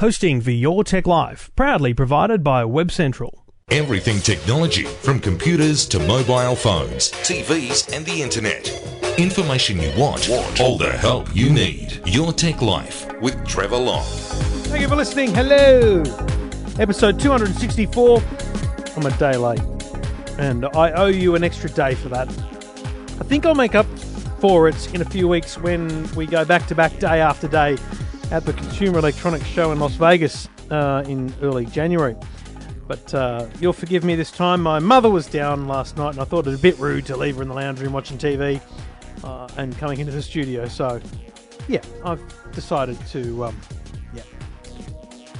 Hosting for Your Tech Life, proudly provided by Web Central. Everything technology, from computers to mobile phones, TVs, and the internet. Information you want, all the help you need. Your Tech Life with Trevor Long. Thank you for listening. Hello. Episode 264. I'm a day late. And I owe you an extra day for that. I think I'll make up for it in a few weeks when we go back to back day after day at the Consumer Electronics Show in Las Vegas uh, in early January. But uh, you'll forgive me this time. My mother was down last night, and I thought it a bit rude to leave her in the lounge room watching TV uh, and coming into the studio. So, yeah, I've decided to, um, yeah,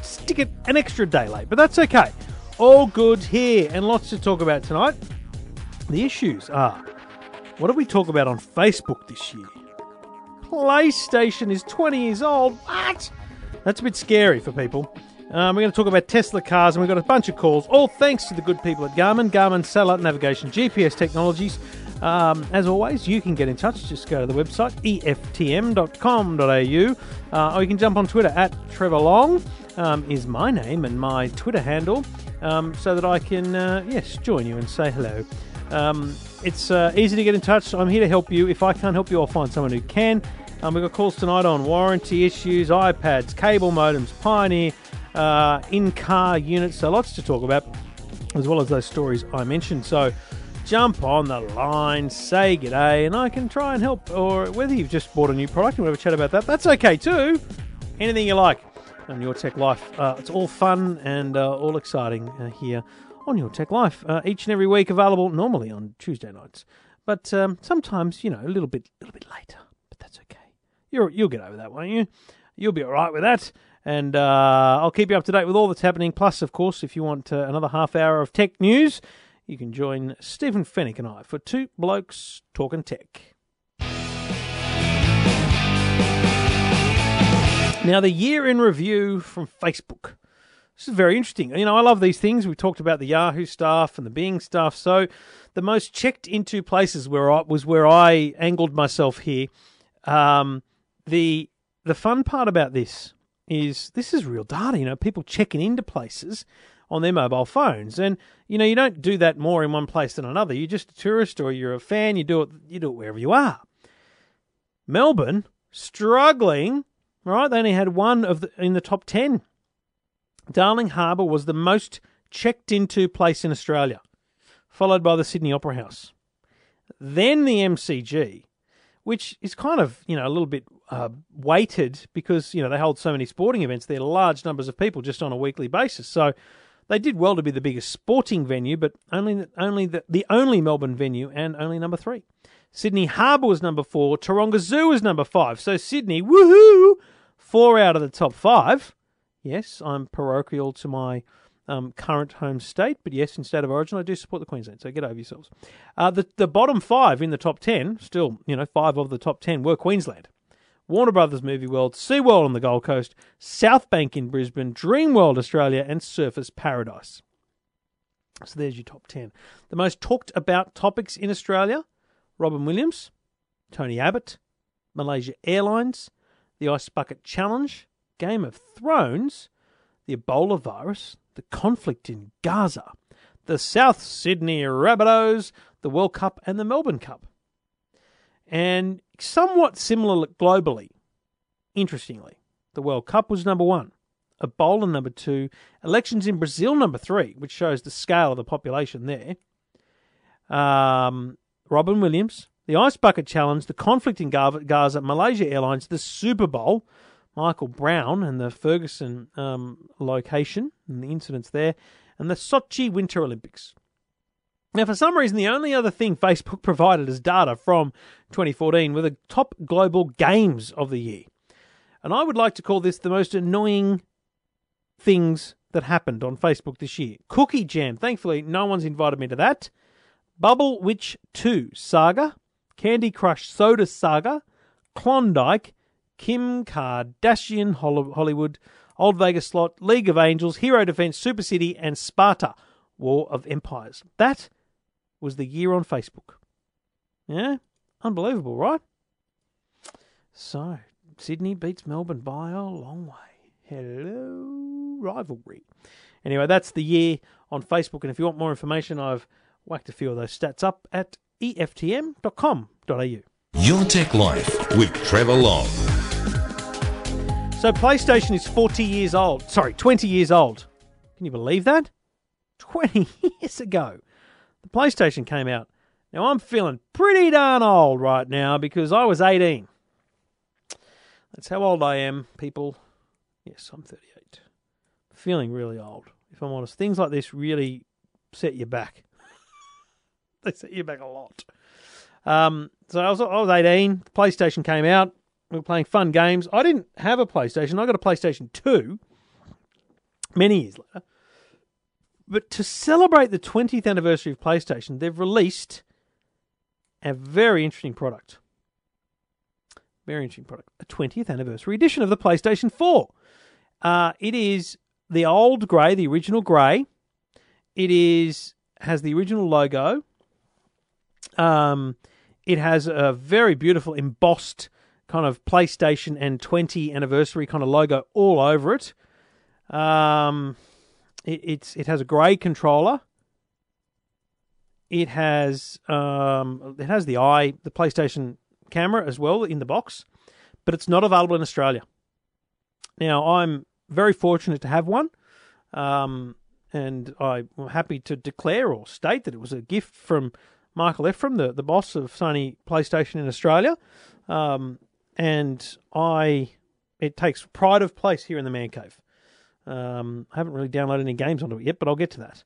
stick it an extra day late. But that's okay. All good here, and lots to talk about tonight. The issues are what did we talk about on Facebook this year? PlayStation is 20 years old. What? That's a bit scary for people. Um, we're going to talk about Tesla cars, and we've got a bunch of calls, all thanks to the good people at Garmin, Garmin Satellite Navigation, GPS Technologies. Um, as always, you can get in touch. Just go to the website, eftm.com.au, uh, or you can jump on Twitter at Trevor Long, um, is my name and my Twitter handle, um, so that I can, uh, yes, join you and say hello. Um, it's uh, easy to get in touch. I'm here to help you. If I can't help you, I'll find someone who can. Um, we've got calls tonight on warranty issues, iPads, cable modems, Pioneer, uh, in car units. So lots to talk about, as well as those stories I mentioned. So jump on the line, say g'day, and I can try and help. Or whether you've just bought a new product and we'll have a chat about that, that's okay too. Anything you like on Your Tech Life. Uh, it's all fun and uh, all exciting uh, here on Your Tech Life. Uh, each and every week, available normally on Tuesday nights, but um, sometimes you know a little bit, a little bit later. But that's okay. You're, you'll get over that, won't you? You'll be all right with that. And uh, I'll keep you up to date with all that's happening. Plus, of course, if you want uh, another half hour of tech news, you can join Stephen Fenech and I for Two Blokes Talking Tech. Now, the year in review from Facebook. This is very interesting. You know, I love these things. We talked about the Yahoo stuff and the Bing stuff. So, the most checked into places where I was where I angled myself here. Um, the the fun part about this is this is real data. You know, people checking into places on their mobile phones, and you know, you don't do that more in one place than another. You're just a tourist or you're a fan. You do it. You do it wherever you are. Melbourne struggling. Right, they only had one of the, in the top ten. Darling Harbour was the most checked into place in Australia, followed by the Sydney Opera House. Then the MCG, which is kind of you know a little bit uh, weighted because you know they hold so many sporting events. There are large numbers of people just on a weekly basis. So they did well to be the biggest sporting venue, but only only the, the only Melbourne venue and only number three. Sydney Harbour was number four. Taronga Zoo was number five. So Sydney, woohoo, four out of the top five. Yes, I'm parochial to my um, current home state, but yes, in state of origin, I do support the Queensland. So get over yourselves. Uh, the the bottom five in the top ten, still you know five of the top ten were Queensland. Warner Brothers Movie World, SeaWorld on the Gold Coast, South Bank in Brisbane, Dreamworld Australia, and Surfers Paradise. So there's your top 10. The most talked about topics in Australia Robin Williams, Tony Abbott, Malaysia Airlines, the Ice Bucket Challenge, Game of Thrones, the Ebola virus, the conflict in Gaza, the South Sydney Rabbitohs, the World Cup, and the Melbourne Cup. And somewhat similar globally, interestingly, the World Cup was number one, Ebola number two, elections in Brazil number three, which shows the scale of the population there. Um, Robin Williams, the Ice Bucket Challenge, the conflict in Gaza, Malaysia Airlines, the Super Bowl, Michael Brown and the Ferguson um, location and the incidents there, and the Sochi Winter Olympics. Now, for some reason, the only other thing Facebook provided as data from 2014 were the top global games of the year. And I would like to call this the most annoying things that happened on Facebook this year. Cookie Jam. Thankfully, no one's invited me to that. Bubble Witch 2 Saga. Candy Crush Soda Saga. Klondike. Kim Kardashian Hollywood. Old Vegas Slot. League of Angels. Hero Defense. Super City. And Sparta. War of Empires. That was the year on Facebook. Yeah? Unbelievable, right? So, Sydney beats Melbourne by a long way. Hello, rivalry. Anyway, that's the year on Facebook. And if you want more information, I've whacked a few of those stats up at EFTM.com.au. Your Tech Life with Trevor Long. So PlayStation is 40 years old. Sorry, 20 years old. Can you believe that? 20 years ago. The PlayStation came out. Now I'm feeling pretty darn old right now because I was 18. That's how old I am, people. Yes, I'm 38. Feeling really old, if I'm honest. Things like this really set you back. they set you back a lot. Um, so I was, I was 18. The PlayStation came out. We were playing fun games. I didn't have a PlayStation. I got a PlayStation 2 many years later. But to celebrate the 20th anniversary of PlayStation, they've released a very interesting product. Very interesting product. A 20th anniversary edition of the PlayStation 4. Uh, it is the old grey, the original grey. It is has the original logo. Um, it has a very beautiful embossed kind of PlayStation and 20 anniversary kind of logo all over it. Um, it, it's it has a grey controller. It has um, it has the eye, the PlayStation camera as well in the box, but it's not available in Australia. Now I'm very fortunate to have one, um, and I'm happy to declare or state that it was a gift from Michael Ephraim, the, the boss of Sony PlayStation in Australia, um, and I it takes pride of place here in the man cave. Um, I haven't really downloaded any games onto it yet, but I'll get to that.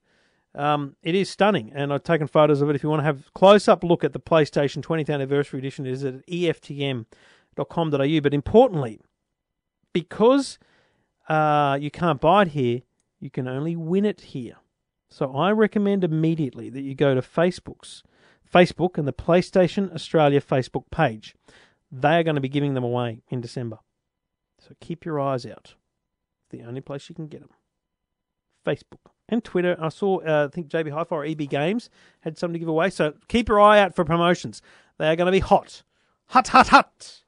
Um, it is stunning, and I've taken photos of it. If you want to have a close up look at the PlayStation 20th anniversary edition, it is at EFTM.com.au. But importantly, because uh, you can't buy it here, you can only win it here. So I recommend immediately that you go to Facebook's Facebook and the PlayStation Australia Facebook page. They are going to be giving them away in December. So keep your eyes out. The only place you can get them. Facebook and Twitter. I saw, uh, I think JB Hi-Fi or EB Games had something to give away. So keep your eye out for promotions. They are going to be hot. Hot, hot, hot.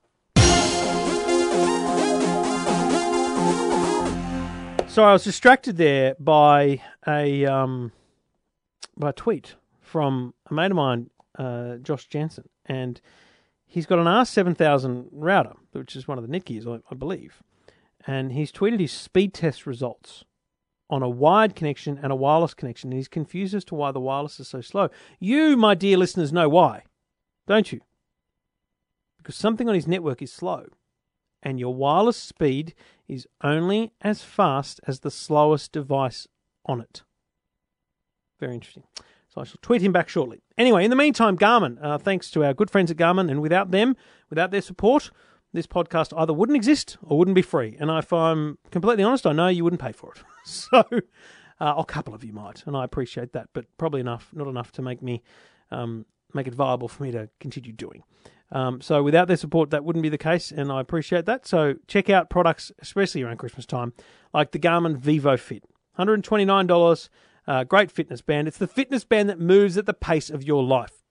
So I was distracted there by a um, by a tweet from a mate of mine, uh, Josh Jansen, and he's got an R7000 router, which is one of the Netgears, I, I believe, and he's tweeted his speed test results on a wired connection and a wireless connection, and he's confused as to why the wireless is so slow. You, my dear listeners, know why, don't you? Because something on his network is slow, and your wireless speed is only as fast as the slowest device on it. Very interesting. So I shall tweet him back shortly. Anyway, in the meantime, Garmin, uh, thanks to our good friends at Garmin, and without them, without their support, this podcast either wouldn't exist or wouldn't be free. And if I'm completely honest, I know you wouldn't pay for it. so uh, a couple of you might, and I appreciate that, but probably enough, not enough to make me um, make it viable for me to continue doing. Um, so without their support, that wouldn't be the case, and I appreciate that. So check out products, especially around Christmas time, like the Garmin Vivofit, hundred twenty nine dollars. Uh, great fitness band. It's the fitness band that moves at the pace of your life.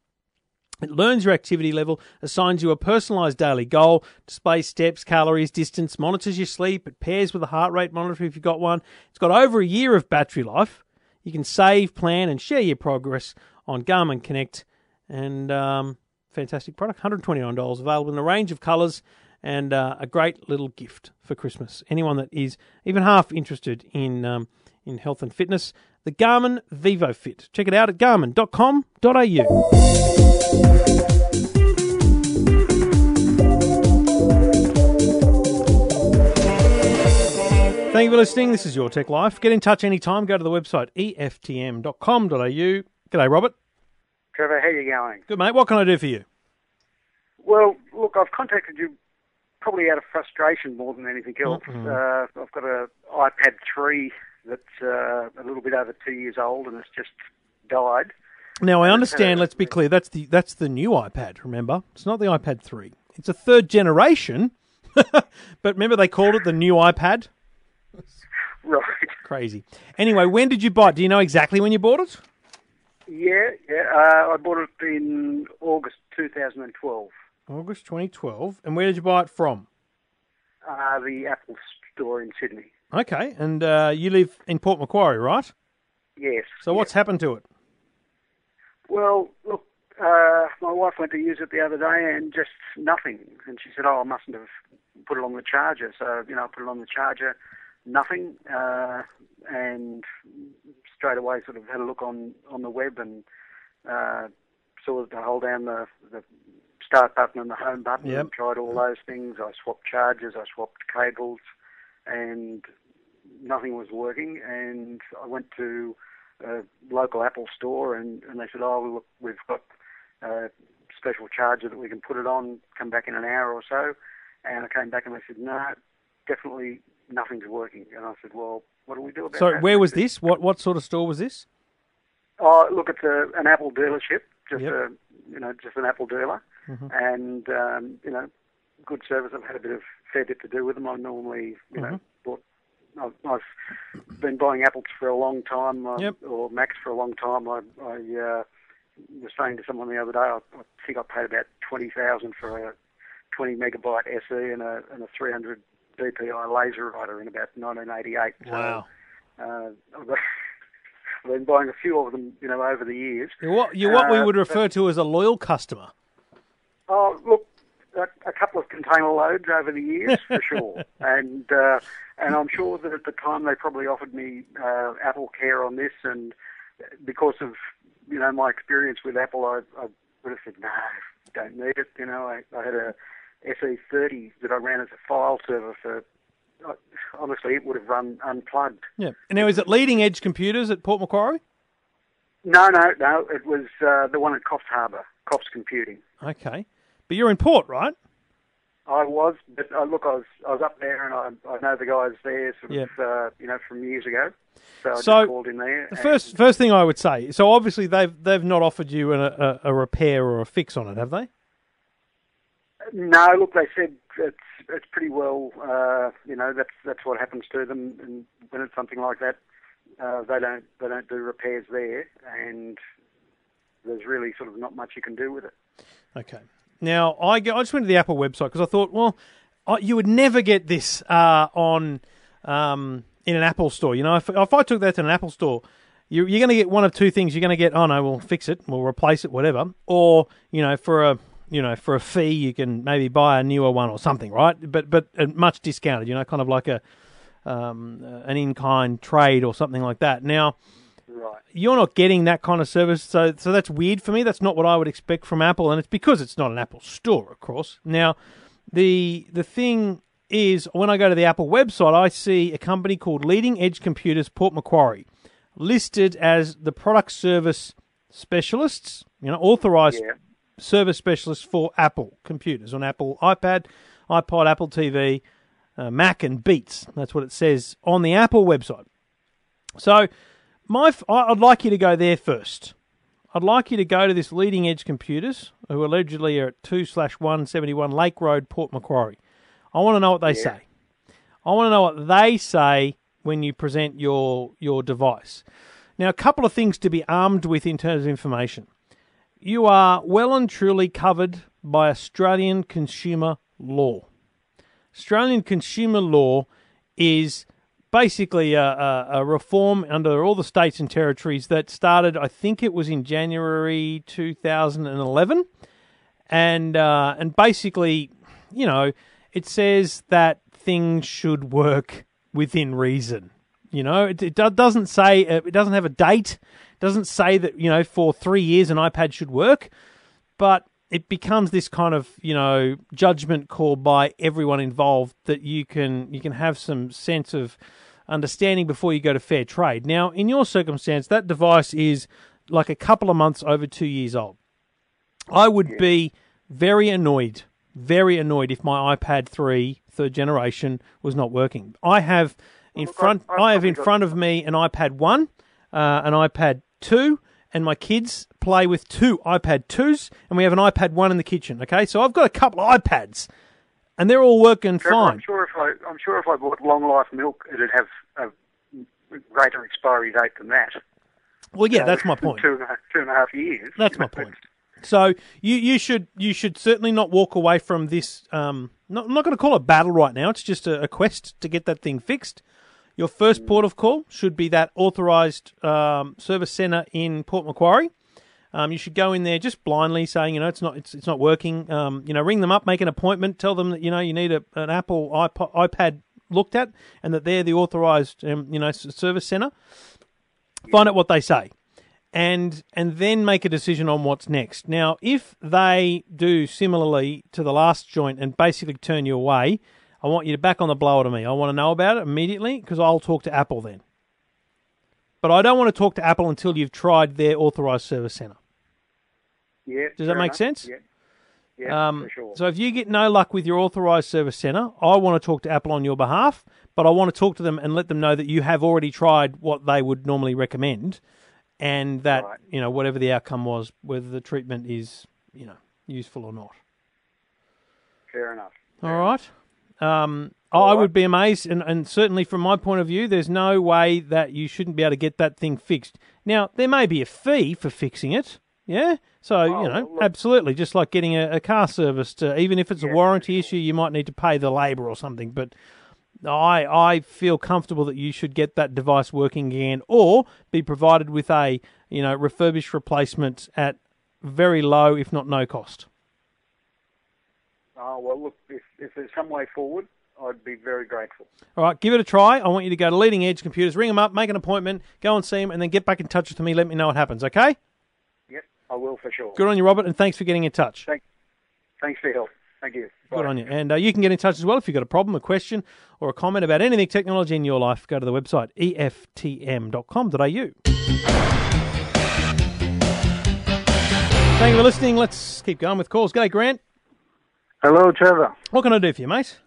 It learns your activity level, assigns you a personalized daily goal, displays steps, calories, distance, monitors your sleep. It pairs with a heart rate monitor if you've got one. It's got over a year of battery life. You can save, plan, and share your progress on Garmin Connect. And um, fantastic product, $129, available in a range of colours and uh, a great little gift for Christmas. Anyone that is even half interested in um, in health and fitness, the Garmin Vivofit. Check it out at garmin.com.au. Thank you for listening. This is Your Tech Life. Get in touch anytime. Go to the website eftm.com.au. G'day, Robert. Trevor, how are you going? Good, mate. What can I do for you? Well, look, I've contacted you probably out of frustration more than anything else. Mhm. Uh, I've got an iPad 3 that's uh, a little bit over two years old and it's just died. Now I understand. Let's be clear. That's the that's the new iPad. Remember, it's not the iPad three. It's a third generation. but remember, they called it the new iPad. Right. Crazy. Anyway, when did you buy it? Do you know exactly when you bought it? Yeah, yeah. Uh, I bought it in August 2012. August 2012. And where did you buy it from? Uh, the Apple store in Sydney. Okay, and uh, you live in Port Macquarie, right? Yes. So what's happened to it? Well, look, uh, my wife went to use it the other day and just nothing. And she said, "Oh, I mustn't have put it on the charger." So you know, I put it on the charger, nothing, uh, and straight away sort of had a look on on the web and uh, saw to hold down the, the start button and the home button. Yep. And tried all those things. I swapped chargers, I swapped cables, and nothing was working. And I went to a local Apple store, and, and they said, "Oh, look, we've got a special charger that we can put it on. Come back in an hour or so." And I came back and they said, "No, definitely nothing's working." And I said, "Well, what do we do about Sorry, that?" where was this? What what sort of store was this? Oh, look, it's a, an Apple dealership, just Yep. a you know, just an Apple dealer, Mm-hmm. and um, you know, good service. I've had a bit of fair bit to do with them. I normally, you know, Mm-hmm. bought. I've, I've been buying apples for a long time, uh, Yep. or Macs for a long time. I, I uh, was saying to someone the other day, I, I think I paid about twenty thousand for a twenty megabyte SE and a and a three hundred DPI LaserWriter in about 1988. So, Wow. uh, I've got- I've been buying a few of them, you know, over the years. You're what you're what we Uh, would refer to as a loyal customer. Oh, look, a, a couple of container loads over the years for sure, and uh, and I'm sure that at the time they probably offered me uh, Apple Care on this, and because of you know my experience with Apple, I, I would have said no, don't need it. You know, I, I had a SE30 that I ran as a file server for. uh, Honestly, it would have run unplugged. Yeah. And now is it leading edge computers at Port Macquarie? No, no, no. It was uh, the one at Coffs Harbour, Coffs Computing. Okay. But you're in Port, right? I was, but uh, look, I was I was up there, and I, I know the guys there, sort Yep. of, uh, you know, from years ago. So I So, just called in there. The first first thing I would say. So obviously they've they've not offered you a, a, a repair or a fix on it, have they? no, look, they said it's it's pretty well, uh, you know, that's that's what happens to them, and when it's something like that, uh, they don't they don't do repairs there, and there's really sort of not much you can do with it. Okay. Now I go, I just went to the Apple website because I thought, well, I, you would never get this uh, on um, in an Apple store. You know, if, if I took that to an Apple store, you, you're going to get one of two things. You're going to get, oh no, we'll fix it, we'll replace it, whatever, or you know, for a you know, for a fee, you can maybe buy a newer one or something, right? But but uh, much discounted. You know, kind of like a um, an in kind trade or something like that. Now Right. you're not getting that kind of service, so so that's weird for me. That's not what I would expect from Apple, and it's because it's not an Apple store, of course. Now, the the thing is, when I go to the Apple website, I see a company called Leading Edge Computers, Port Macquarie, listed as the product service specialists, you know, authorized Yeah. service specialists for Apple computers on Apple iPad, iPod, Apple TV, uh, Mac, and Beats. That's what it says on the Apple website. So, my I'd like you to go there first. I'd like you to go to this leading edge computers, who allegedly are at two slash one seventy one Lake Road, Port Macquarie. I want to know what they say. I want to know what they say when you present your your device. Now, a couple of things to be armed with in terms of information. You are well and truly covered by Australian consumer law. Australian consumer law is basically a, a, a reform under all the states and territories that started, I think it was in January 2011. And, uh, and basically, you know, it says that things should work within reason. You know, it, it doesn't say, uh, it doesn't have a date, doesn't say that, you know, for three years an iPad should work but it becomes this kind of you know judgment call by everyone involved that you can you can have some sense of understanding before you go to fair trade. Now, in your circumstance, that device is like a couple of months over two years old. I would be very annoyed, very annoyed if my iPad 3 third generation was not working. I have in look, front I have in front of me an iPad 1, uh, an iPad 2, and my kids play with two iPad 2s, and we have an iPad 1 in the kitchen, okay? So I've got a couple of iPads, and they're all working Trevor, fine. I'm sure if I I'm sure if I bought long life milk, it'd have a greater expiry date than that. Well, yeah, that's my point. Two and a half, two and a half years. That's my point. So you, you should you should certainly not walk away from this. Um, not, I'm not going to call it battle right now. It's just a, a quest to get that thing fixed. Your first port of call should be that authorised um, service centre in Port Macquarie. Um, you should go in there just blindly, saying, you know, it's not it's, it's not working. Um, you know, ring them up, make an appointment, tell them that you know you need a, an Apple iPod, iPad looked at, and that they're the authorised um, you know service centre. Find out what they say, and and then make a decision on what's next. Now, if they do similarly to the last joint and basically turn you away, I want you to back on the blower to me. I want to know about it immediately because I'll talk to Apple then. But I don't want to talk to Apple until you've tried their authorised service centre. Yeah. Does that make enough. sense? Yeah. Yeah, Um, for sure. So if you get no luck with your authorised service centre, I want to talk to Apple on your behalf, but I want to talk to them and let them know that you have already tried what they would normally recommend, and that Right. you know whatever the outcome was, whether the treatment is you know useful or not. Fair enough. All right. Um, I would be amazed, and, and certainly from my point of view, there's no way that you shouldn't be able to get that thing fixed. Now, there may be a fee for fixing it, yeah? So, you Oh, know, look- absolutely, just like getting a, a car serviced, uh, even if it's a Yeah, warranty issue, you might need to pay the labour or something. But I, I feel comfortable that you should get that device working again or be provided with a, you know, refurbished replacement at very low, if not no cost. Oh, well, look, if, if there's some way forward, I'd be very grateful. All right, give it a try. I want you to go to Leading Edge Computers, ring them up, make an appointment, go and see them, and then get back in touch with me. Let me know what happens, okay? Yep, I will for sure. Good on you, Robert, and thanks for getting in touch. Thank, Thanks for your help. Thank you. Good on you. And uh, you can get in touch as well if you've got a problem, a question, or a comment about anything technology in your life. Go to the website eftm.com.au. Thank you for listening. Let's keep going with calls. G'day, Grant. Hello, Trevor. What can I do for you, mate?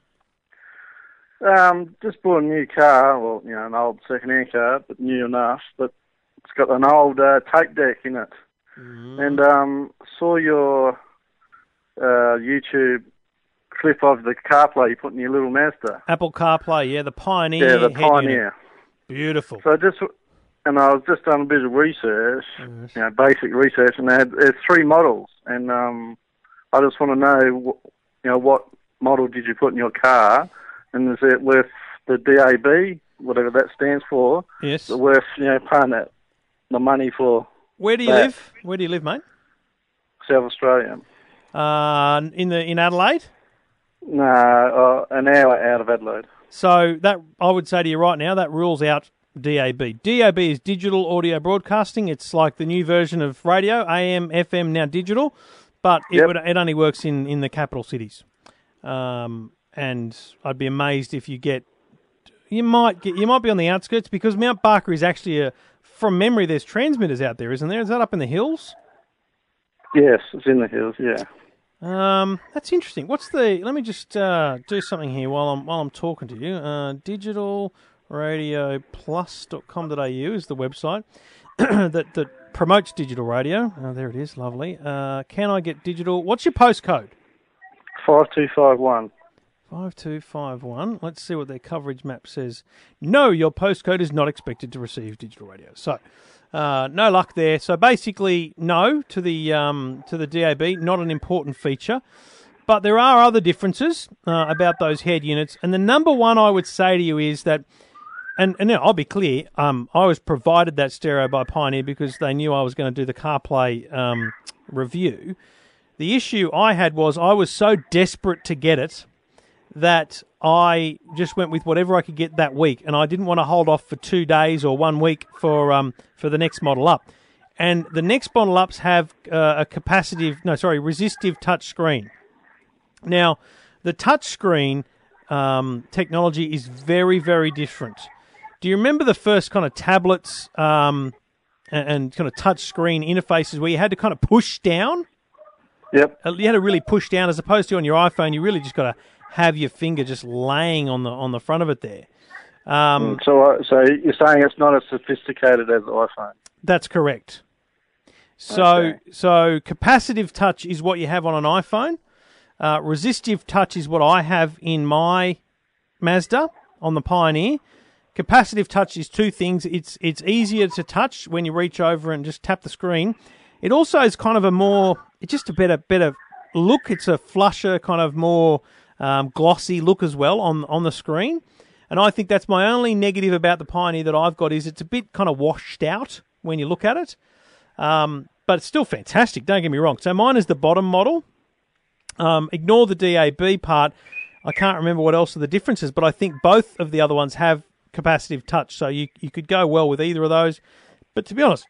Um, just bought a new car, well, you know, an old second-hand car, but new enough. But it's got an old uh, tape deck in it, and um, saw your uh, YouTube clip of the CarPlay you put in your little Mazda. Apple CarPlay, yeah, the Pioneer. Yeah, the. Pioneer. Beautiful. So I just, and I was just doing a bit of research, you know, basic research, and they had there's three models, and um, I just want to know, you know, what model did you put in your car, and is it worth the DAB, whatever that stands for, yes. is it worth you know paying that the money for Where do you that. live? Where do you live, mate? South Australia? Uh, in the in Adelaide. No, uh, an hour out of Adelaide. So that I would say to you right now that rules out DAB. DAB is digital audio broadcasting. It's like the new version of radio, AM, FM, now digital, but it Yep. would it only works in in the capital cities. Um, and I'd be amazed if you get you might get you might be on the outskirts because Mount Barker is actually a from memory. There's transmitters out there, isn't there? Is that up in the hills? Yes, it's in the hills. Yeah. Um, that's interesting. What's the? Let me just uh, do something here while I'm while I'm talking to you. Uh, digitalradioplus.com.au is the website that that promotes digital radio. Oh, there it is. Lovely. Uh, can I get digital? What's your postcode? Five two five one. 5251. Let's see what their coverage map says. No, your postcode is not expected to receive digital radio. So, uh, no luck there. So basically, no to the um, to the DAB. Not an important feature, but there are other differences uh, about those head units. And the number one I would say to you is that, and and now I'll be clear. Um, I was provided that stereo by Pioneer because they knew I was going to do the CarPlay um, review. The issue I had was I was so desperate to get it that I just went with whatever I could get that week, and I didn't want to hold off for two days or one week for um, for the next model up. And the next model ups have uh, a capacitive, no, sorry, resistive touch screen. Now, the touch screen um, technology is very, very different. Do you remember the first kind of tablets um, and, and kind of touch screen interfaces where you had to kind of push down? Yep. Uh, you had to really push down as opposed to on your iPhone. You really just got to have your finger just laying on the on the front of it there. Um, So, uh, so you're saying it's not as sophisticated as the iPhone? That's correct. So Okay. so capacitive touch is what you have on an iPhone. Uh, resistive touch is what I have in my Mazda on the Pioneer. Capacitive touch is two things. It's it's easier to touch when you reach over and just tap the screen. It also is kind of a more it's just a better better look. It's a flusher, kind of more um, glossy look as well on on the screen. And I think that's my only negative about the Pioneer that I've got is it's a bit kind of washed out when you look at it. Um, but it's still fantastic. Don't get me wrong. So mine is the bottom model. Um, ignore the DAB part. I can't remember what else are the differences, but I think both of the other ones have capacitive touch, so you you could go well with either of those. But to be honest,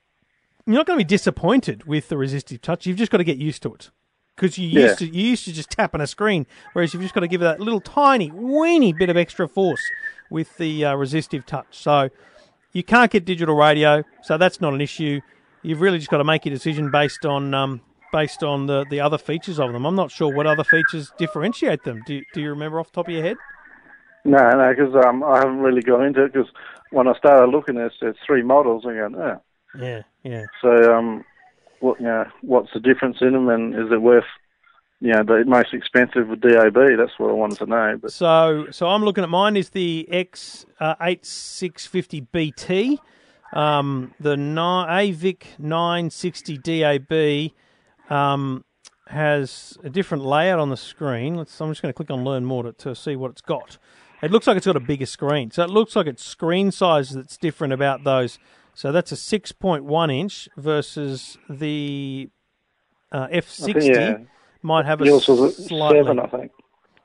you're not going to be disappointed with the resistive touch. You've just got to get used to it because you Yeah. used to you used to just tapping a screen, whereas you've just got to give it that little tiny weeny bit of extra force with the uh, resistive touch. So you can't get digital radio, so that's not an issue. You've really just got to make your decision based on um, based on the, the other features of them. I'm not sure what other features differentiate them. Do, do you remember off the top of your head? No, no, because um, I haven't really got into it. Because when I started looking, there's, there's three models. going, oh. Yeah, yeah. So, um, what, you know, what's the difference in them, and is it worth, you know, the most expensive with DAB? That's what I wanted to know. But So, so I'm looking at mine is the X uh, 8650 BT, um, the ni- AVIC 960 DAB um, has a different layout on the screen. Let's, I'm just going to click on Learn More to, to see what it's got. It looks like it's got a bigger screen, so it looks like it's screen size that's different about those. So that's a 6.1 inch versus the uh, F60 yeah. might have a yours was slightly seven, I think.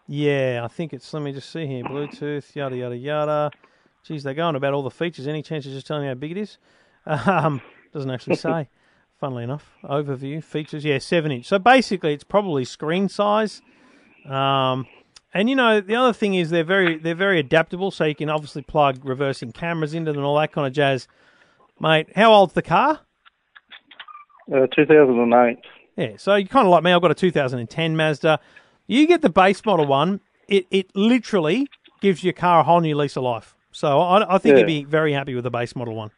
yeah, I think it's. Let me just see here. Bluetooth, yada yada yada. Geez, they're going about all the features. Any chance of just telling me how big it is? Um, doesn't actually say. Funnily enough, overview features. Yeah, seven inch. So basically, it's probably screen size. Um, and you know, the other thing is they're very they're very adaptable. So you can obviously plug reversing cameras into them and all that kind of jazz. Mate, how old's the car? Uh, 2008. Yeah, so you kind of like me. I've got a 2010 Mazda. You get the base model one. It it literally gives your car a whole new lease of life. So I, I think Yeah. you'd be very happy with the base model one.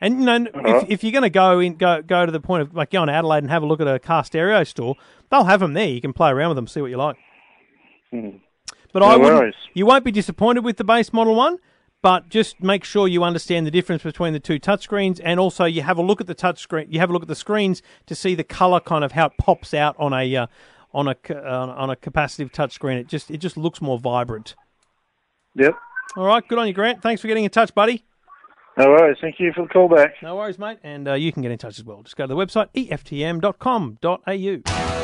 And you know, if, Alright. if you're going to go in, go go to the point of like go to Adelaide and have a look at a car stereo store, they'll have them there. You can play around with them, see what you like. Mhm. But No I worries. you won't be disappointed with the base model one. But just make sure you understand the difference between the two touchscreens, and also you have a look at the touchscreen. You have a look at the screens to see the color, kind of how it pops out on a uh, on a ca- on a capacitive touchscreen. It just it just looks more vibrant. Yep. All right, good on you, Grant. Thanks for getting in touch, buddy. No worries. Thank you for the call back. No worries, mate. And uh, you can get in touch as well. Just go to the website eftm.com.au.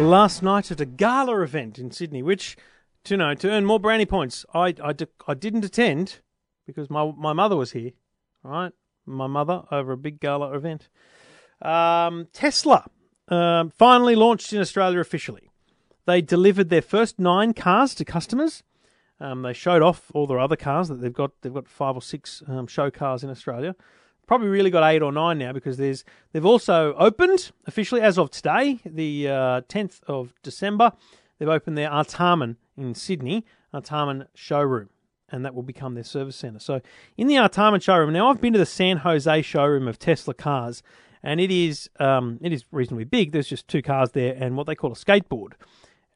Last night at a gala event in Sydney, which, to know, to earn more brownie points, I, I, I didn't attend because my, my mother was here. Right, my mother over a big gala event. Um, Tesla um, finally launched in Australia officially. They delivered their first nine cars to customers. Um, they showed off all their other cars that they've got. They've got five or six um, show cars in Australia. Probably really got eight or nine now because there's. They've also opened officially as of today, the uh, tenth of December. They've opened their Artarmon in Sydney, Artarmon showroom, and that will become their service centre. So in the Artarmon showroom now, I've been to the San Jose showroom of Tesla cars, and it is um, it is reasonably big. There's just two cars there and what they call a skateboard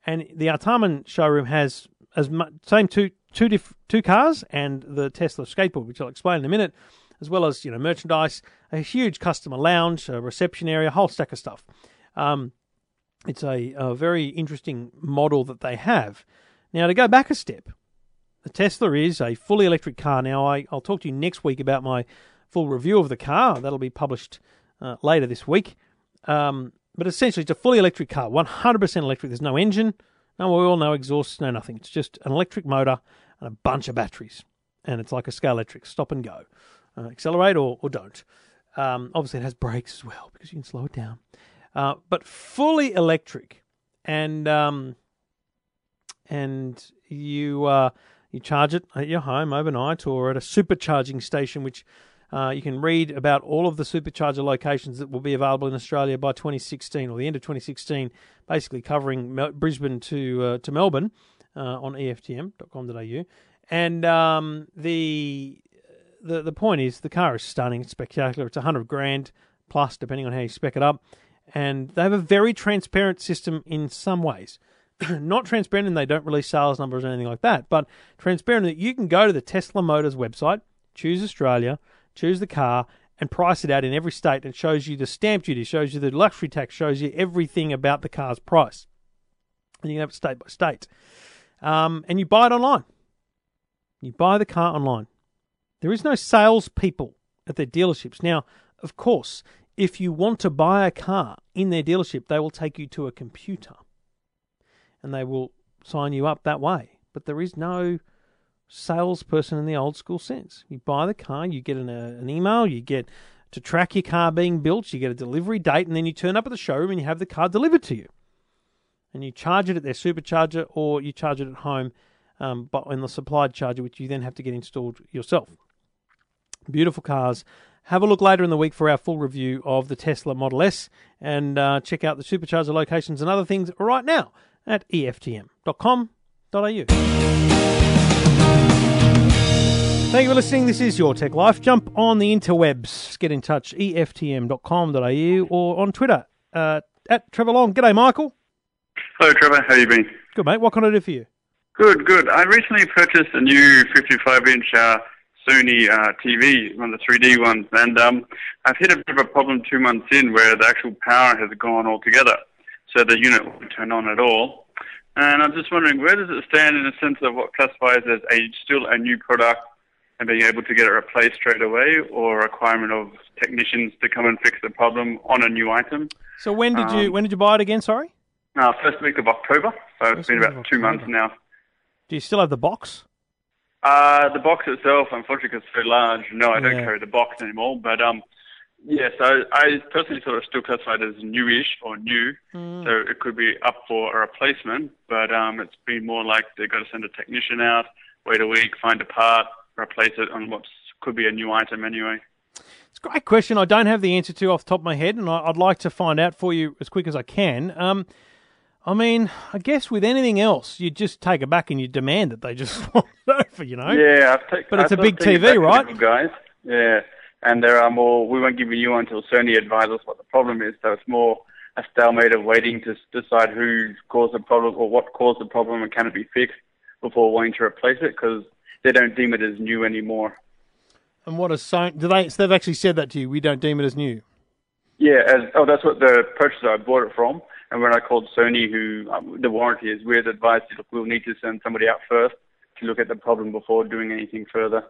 and the Artarmon showroom has as much same two two diff, two cars and the Tesla skateboard, which I'll explain in a minute, as well as you know merchandise, a huge customer lounge, a reception area, a whole stack of stuff. Um, it's a, a very interesting model that they have. Now to go back a step, the Tesla is a fully electric car. Now I, I'll talk to you next week about my full review of the car. That'll be published uh, later this week. Um, but essentially, it's a fully electric car, 100% electric. There's no engine, no oil, no exhaust, no nothing. It's just an electric motor and a bunch of batteries. And it's like a Scalextric, stop and go. Uh, accelerate or, or don't. Um, obviously, it has brakes as well because you can slow it down. Uh, but fully electric. And um, and you uh, you charge it at your home overnight or at a supercharging station, which uh, you can read about all of the supercharger locations that will be available in Australia by 2016 or the end of 2016, basically covering Mel- Brisbane to uh, to Melbourne uh, on EFTM.com.au. And um, the the the point is, the car is stunning, it's spectacular. It's 100 grand plus, depending on how you spec it up. And they have a very transparent system in some ways. Not transparent and they don't release sales numbers or anything like that, but transparent that you can go to the Tesla Motors website, choose Australia, choose the car, and price it out in every state and shows you the stamp duty, shows you the luxury tax, shows you everything about the car's price. And you can have it state by state. Um, and you buy it online. You buy the car online. There is no salespeople at their dealerships. Now, of course, if you want to buy a car in their dealership, they will take you to a computer and they will sign you up that way. But there is no salesperson in the old school sense. You buy the car, you get an, uh, an email, you get to track your car being built, you get a delivery date, and then you turn up at the showroom and you have the car delivered to you. And you charge it at their supercharger or you charge it at home um, but in the supplied charger, which you then have to get installed yourself. Beautiful cars. Have a look later in the week for our full review of the Tesla Model S and uh, check out the supercharger locations and other things right now at eftm.com.au. Thank you for listening. This is Your Tech Life. Jump on the interwebs. Get in touch, eftm.com.au or on Twitter uh, at Trevor Long. G'day, Michael. Hello, Trevor. How you been? Good, mate. What can I do for you? Good, good. I recently purchased a new 55-inch uh, Sony uh, TV, one of the 3D ones, and um, I've hit a bit of a problem two months in where the actual power has gone altogether, so the unit won't turn on at all. And I'm just wondering, where does it stand in the sense of what classifies as a still a new product and being able to get it replaced straight away, or a requirement of technicians to come and fix the problem on a new item? So when did you Um, when did you buy it again? Sorry. Uh, first week of October, so it's First been about two months now. Do you still have the box? Uh, the box itself, unfortunately, it's so large, no, I don't Yeah. carry the box anymore. But um, yeah, so I personally sort of still classify it as newish or new. Hmm. So it could be up for a replacement, but um, it's been more like they've got to send a technician out, wait a week, find a part, replace it on what could be a new item anyway. It's a great question. I don't have the answer to off the top of my head, and I, I'd like to find out for you as quick as I can. Um, I mean, I guess with anything else, you just take it back and you demand that they just swap it over. You know. Yeah, I've taken. But it's a big TV, right? Guys, yeah, and there are more. We won't give you new one until Sony advises what the problem is. So it's more a stalemate of waiting to decide who caused the problem or what caused the problem and can it be fixed before wanting to replace it because they don't deem it as new anymore. And what is Sony? Do they? So they've actually said that to you. We don't deem it as new. Yeah, as, oh, that's what the purchaser I bought it from. And when I called Sony, who um, the warranty is with, advised, look, we'll need to send somebody out first to look at the problem before doing anything further.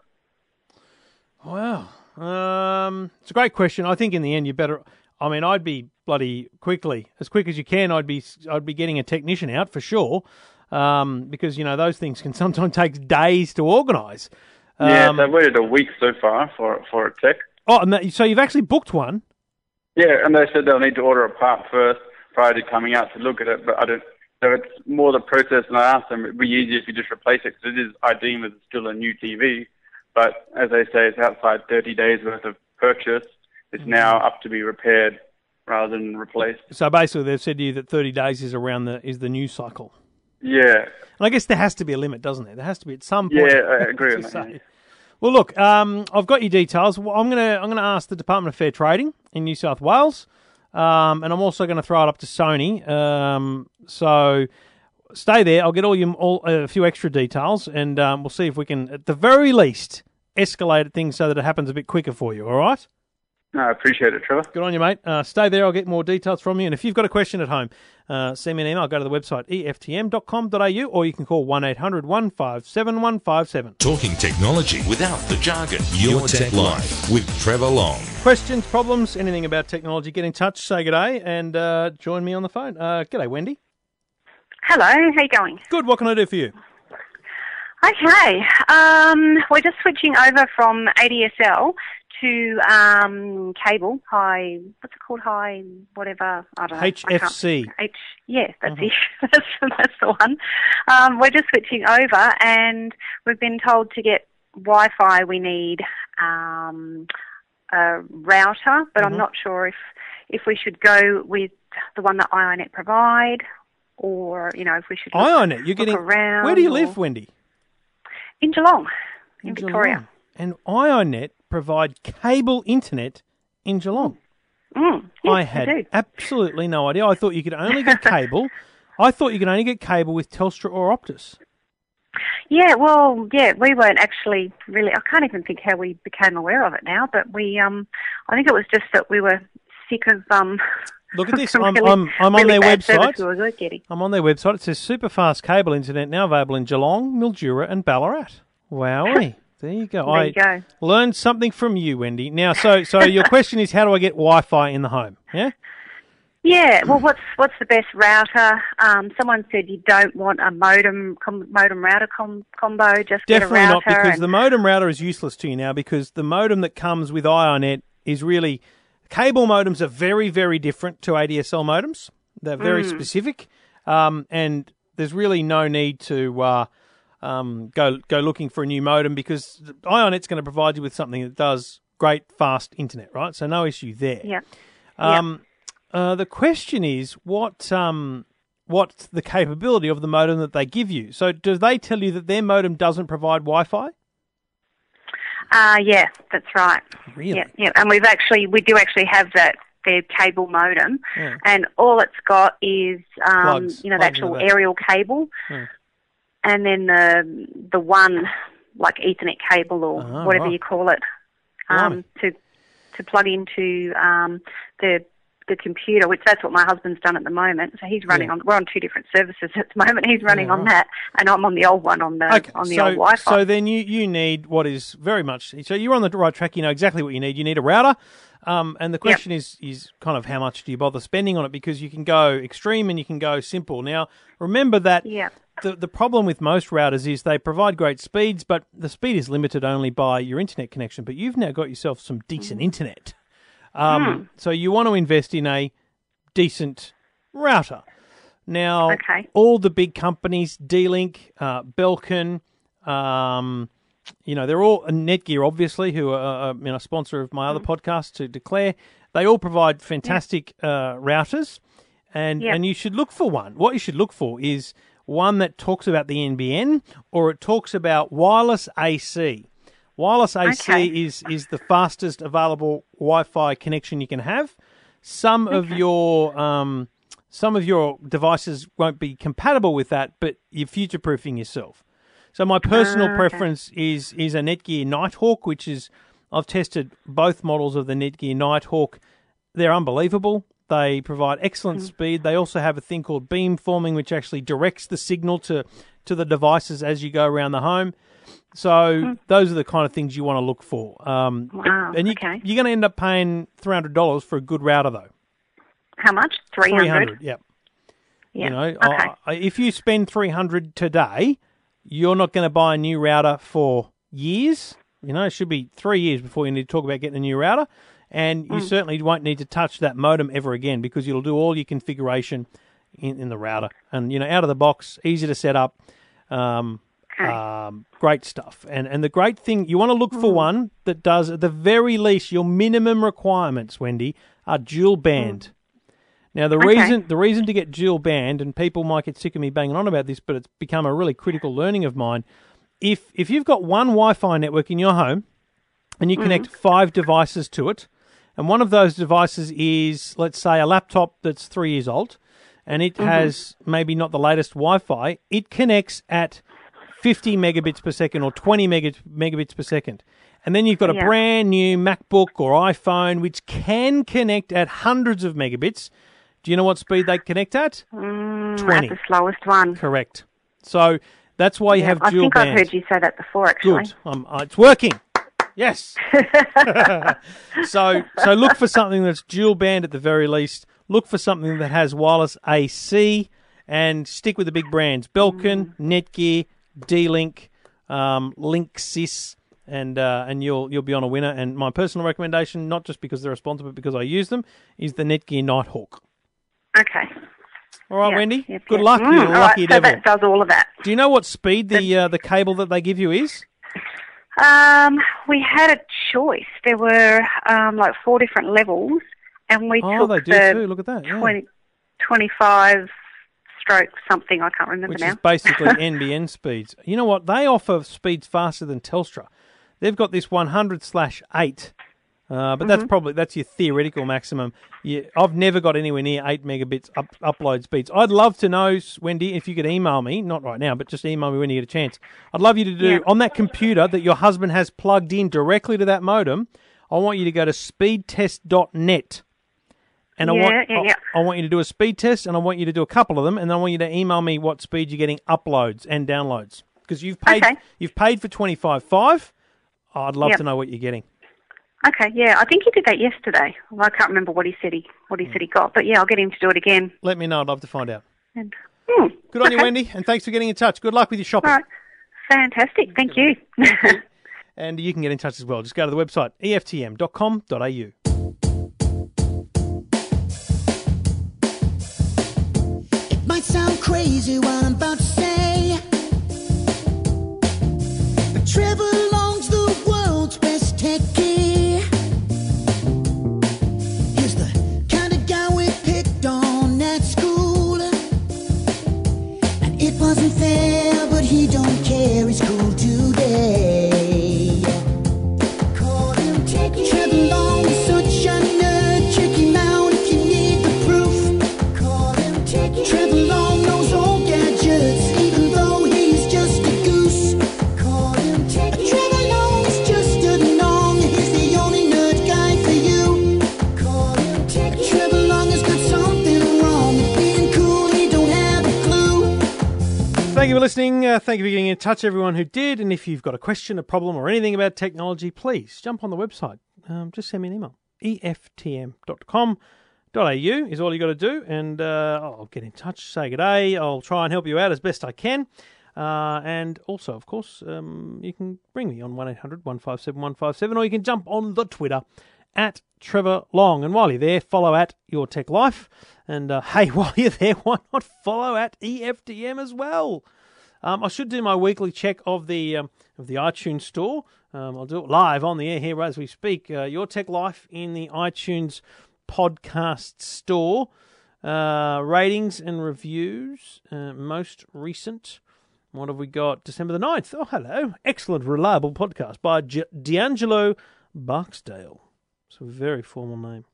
Wow. Um, it's a great question. I think in the end, you better. I mean, I'd be bloody quickly, as quick as you can. I'd be, I'd be getting a technician out for sure, um, because you know those things can sometimes take days to organise. Yeah, Um, so I've waited a week so far for for a tech. oh, and that, so you've actually booked one. Yeah, and they said they'll need to order a part first prior to coming out to look at it, but I don't. So it's more the process, and I asked them it'd be easier if you just replace it because it is I deem as still a new TV, but as they say, it's outside 30 days worth of purchase. It's now up to be repaired rather than replaced. So basically, they've said to you that 30 days is around the is the new cycle. Yeah, And I guess there has to be a limit, doesn't there? There has to be at some point. yeah, I agree with that. yeah. Well, look, um, I've got your details. Well, I'm gonna I'm gonna ask the Department of Fair Trading in New South Wales, um, and I'm also going to throw it up to Sony. Um, so stay there. I'll get all you all a few extra details, and um, we'll see if we can, at the very least, escalate things so that it happens a bit quicker for you. All right. No, I appreciate it, Trevor. Good on you, mate. Uh, stay there. I'll get more details from you. And if you've got a question at home, uh, send me an email. Go to the website eftm.com.au or you can call 1 800 157 157. Talking technology without the jargon. Your, Tech, Life with Trevor Long. Questions, problems, anything about technology, get in touch, say good day, and uh, join me on the phone. Uh, g'day, Wendy. Hello, how you going? Good. What can I do for you? Okay, um, we're just switching over from ADSL to um, cable, high, what's it called, high, whatever, I don't know. HFC. H, yeah, that's it. that's, that's the one. Um, we're just switching over, and we've been told to get Wi-Fi. We need um, a router, but I'm not sure if if we should go with the one that iiNet provide, or you know, if we should look, iiNet. You're getting. around. Where do you or- live, Wendy? in Geelong, in, Victoria. Geelong. And iiNet provide cable internet in Geelong. Mm, yes, I had absolutely no idea. I thought you could only get cable. I thought you could only get cable with Telstra or Optus. Yeah, well, yeah, we weren't actually really. I can't even think how we became aware of it now, but we, um, I think it was just that we were sick of. Um, Look at this. I'm, really- I'm, I'm on their website. we. I'm on their website. It says super fast cable internet now available in Geelong, Mildura, and Ballarat. Wowee. There you go. There I you go. learned something from you, Wendy. Now, so so your question is, how do I get Wi-Fi in the home? Yeah. Yeah, well, what's what's the best router? Um, someone said you don't want a modem com- modem router com- combo. Just Definitely get a not because and- the modem router is useless to you now because the modem that comes with iiNet is really cable modems are very very different to ADSL modems. They're very Mm. specific, um, and there's really no need to uh, um, go go looking for a new modem because iiNet's going to provide you with something that does great fast internet, right? So no issue there. yeah, Um, uh, the question is what um, what's the capability of the modem that they give you? So do they tell you that their modem doesn't provide Wi-Fi? uh, yeah, that's right. Really? Yeah, yeah, and we've actually we do actually have that their cable modem, Yeah. and all it's got is um, Plugs, you know the actual aerial cable, Hmm. And then the the one like Ethernet cable or Ah, whatever right. you call it um, to to plug into um, the the computer, which that's what my husband's done at the moment. So he's running Yeah. on. We're on two different services at the moment. He's running Yeah, on that, and I'm on the old one on the Okay, on the so, old Wi-Fi. so then you, you need what is very much so you're on the right track. You know exactly what you need. You need a router, um, and the question is is kind of how much do you bother spending on it because you can go extreme and you can go simple. Now remember that yeah. the the problem with most routers is they provide great speeds, but the speed is limited only by your internet connection. But you've now got yourself some decent internet, um, so you want to invest in a decent router. Now, Okay. all the big companies, D-Link, uh, Belkin, um, you know, they're all Netgear, obviously, who are uh, you know, a sponsor of my other podcast to declare. They all provide fantastic uh, routers, and Yeah. and you should look for one. What you should look for is one that talks about the NBN or it talks about wireless AC. Wireless AC Okay. is is the fastest available Wi-Fi connection you can have. Some of your um, some of your devices won't be compatible with that, but you're future proofing yourself. So my personal Ah, okay. preference is is a Netgear Nighthawk, which is I've tested both models of the Netgear Nighthawk. They're unbelievable. They provide excellent Hmm. speed. They also have a thing called beamforming, which actually directs the signal to to the devices as you go around the home. So those are the kind of things you want to look for. Um. Wow, and you, okay. you're going to end up paying three hundred dollars for a good router, though. How much? Three Three hundred. yep. Yeah. You know, okay. I- if you spend three hundred today, you're not going to buy a new router for years. You know, it should be three years before you need to talk about getting a new router, and you certainly won't need to touch that modem ever again because you'll do all your configuration in, in the router, and you know, out of the box, easy to set up. Um, Okay. um, great stuff, and and the great thing you want to look for Hmm. one that does at the very least your minimum requirements, Wendy, are dual band. Now the. Okay. reason the reason to get dual band, and people might get sick of me banging on about this, but it's become a really critical learning of mine. If if you've got one Wi-Fi network in your home, and you mm. connect five devices to it, and one of those devices is let's say a laptop that's three years old, and it mm-hmm. has maybe not the latest Wi-Fi, it connects at 50 megabits per second or 20 megabits, megabits per second. And then you've got a Yeah. brand new MacBook or iPhone which can connect at hundreds of megabits. Do you know what speed they connect at? Mm, 20. That's the slowest one. Correct. So that's why you Yeah, have I dual think band. I've heard you say that before, actually. Good. Um, uh, it's working. Yes. so so look for something that's dual band at the very least. Look for something that has wireless AC and stick with the big brands: Belkin, Netgear, D-Link, um, Linksys, and uh, and you'll you'll be on a winner. And my personal recommendation, not just because they're a sponsor, but because I use them, is the Netgear Nighthawk. Okay. All right, Yep, Wendy. yep, Good yep. luck. Mm, You're all right, lucky so devil. that does all of that. Do you know what speed the uh, the cable that they give you is? Um, we had a choice. There were um, like four different levels, and we Oh, took they do the too. Look at that. Yeah. 20, 25 stroke something. I can't remember which now. is basically NBN speeds. You know what? They offer speeds faster than Telstra. They've got this 100 slash 8 Uh, but that's probably that's your theoretical maximum. You, I've never got anywhere near eight megabits up, upload speeds. I'd love to know, Wendy, if you could email me, not right now, but just email me when you get a chance. I'd love you to do Yeah. on that computer that your husband has plugged in directly to that modem. I want you to go to speedtest.net. And I want yeah, I- yeah. I, want you to do a speed test, and I want you to do a couple of them, and I want you to email me what speed you're getting uploads and downloads because you've paid Okay. you've paid for twenty five five. I'd love Yep. to know what you're getting. Okay, yeah, I think he did that yesterday. Well, I can't remember what he said he what he said he got, but yeah, I'll get him to do it again. Let me know. I'd love to find out. And hmm, Good on you. Wendy, and thanks for getting in touch. Good luck with your shopping. All right, fantastic. Thank you. And you can get in touch as well. Just go to the website eftm.com.au. It might sound crazy what I'm about to you for listening. Uh, thank you for getting in touch, everyone who did. And if you've got a question, a problem, or anything about technology, please jump on the website. Um, just send me an email. Eftm.com.au is all you got to do. And uh, I'll get in touch, say good day. I'll try and help you out as best I can. Uh, and also, of course, um, you can ring me on 1 800 157 157, or you can jump on the Twitter at Trevor Long. And while you're there, follow at Your Tech Life. And uh, hey, while you're there, why not follow at EFTM as well? Um, I should do my weekly check of the um, of the iTunes store. Um, I'll do it live on the air here as we speak. Uh, Your Tech Life in the iTunes podcast store. Uh, ratings and reviews. Uh, most recent. What have we got? December the 9th. Oh, hello. Excellent, reliable podcast by G- D'Angelo Barksdale. It's a very formal name.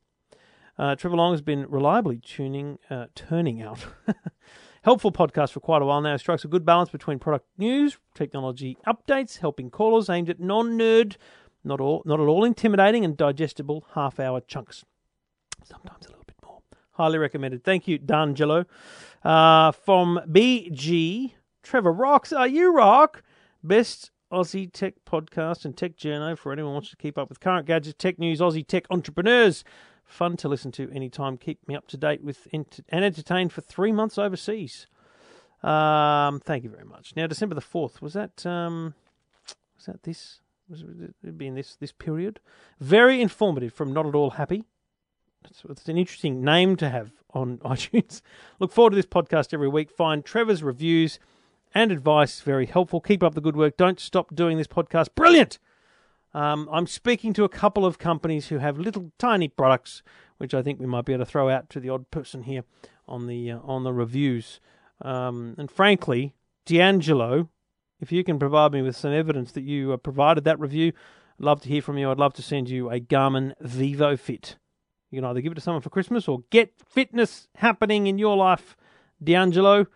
Uh, Trevor Long has been reliably tuning, uh, turning out helpful podcast for quite a while now. Strikes a good balance between product news, technology updates, helping callers aimed at non-nerd, not all, not at all intimidating and digestible half-hour chunks. Sometimes a little bit more. Highly recommended. Thank you, D'Angelo. Uh, from BG, Trevor rocks. Are you rock? Best Aussie tech podcast and tech journo for anyone who wants to keep up with current gadgets, tech news, Aussie tech entrepreneurs. Fun to listen to anytime. Keep me up to date with and entertained for three months overseas. Um, thank you very much. Now, December the fourth was that um, was that this was it it'd be in this this period? Very informative from Not at All Happy. It's, it's an interesting name to have on iTunes. Look forward to this podcast every week. Find Trevor's reviews and advice very helpful. Keep up the good work. Don't stop doing this podcast. Brilliant. Um, I'm speaking to a couple of companies who have little tiny products, which I think we might be able to throw out to the odd person here on the uh, on the reviews. Um, and frankly, D'Angelo, if you can provide me with some evidence that you uh, provided that review, I'd love to hear from you. I'd love to send you a Garmin Vivofit. You can either give it to someone for Christmas or get fitness happening in your life, D'Angelo.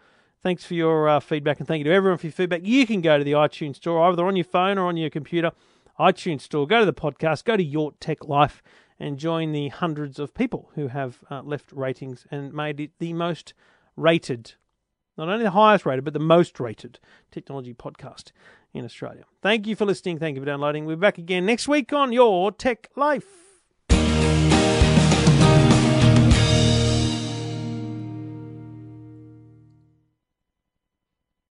Thanks for your uh, feedback and thank you to everyone for your feedback. You can go to the iTunes store, either on your phone or on your computer. iTunes store, go to the podcast, go to Your Tech Life, and join the hundreds of people who have uh, left ratings and made it the most rated, not only the highest rated, but the most rated technology podcast in Australia. Thank you for listening. Thank you for downloading. We'll be back again next week on Your Tech Life.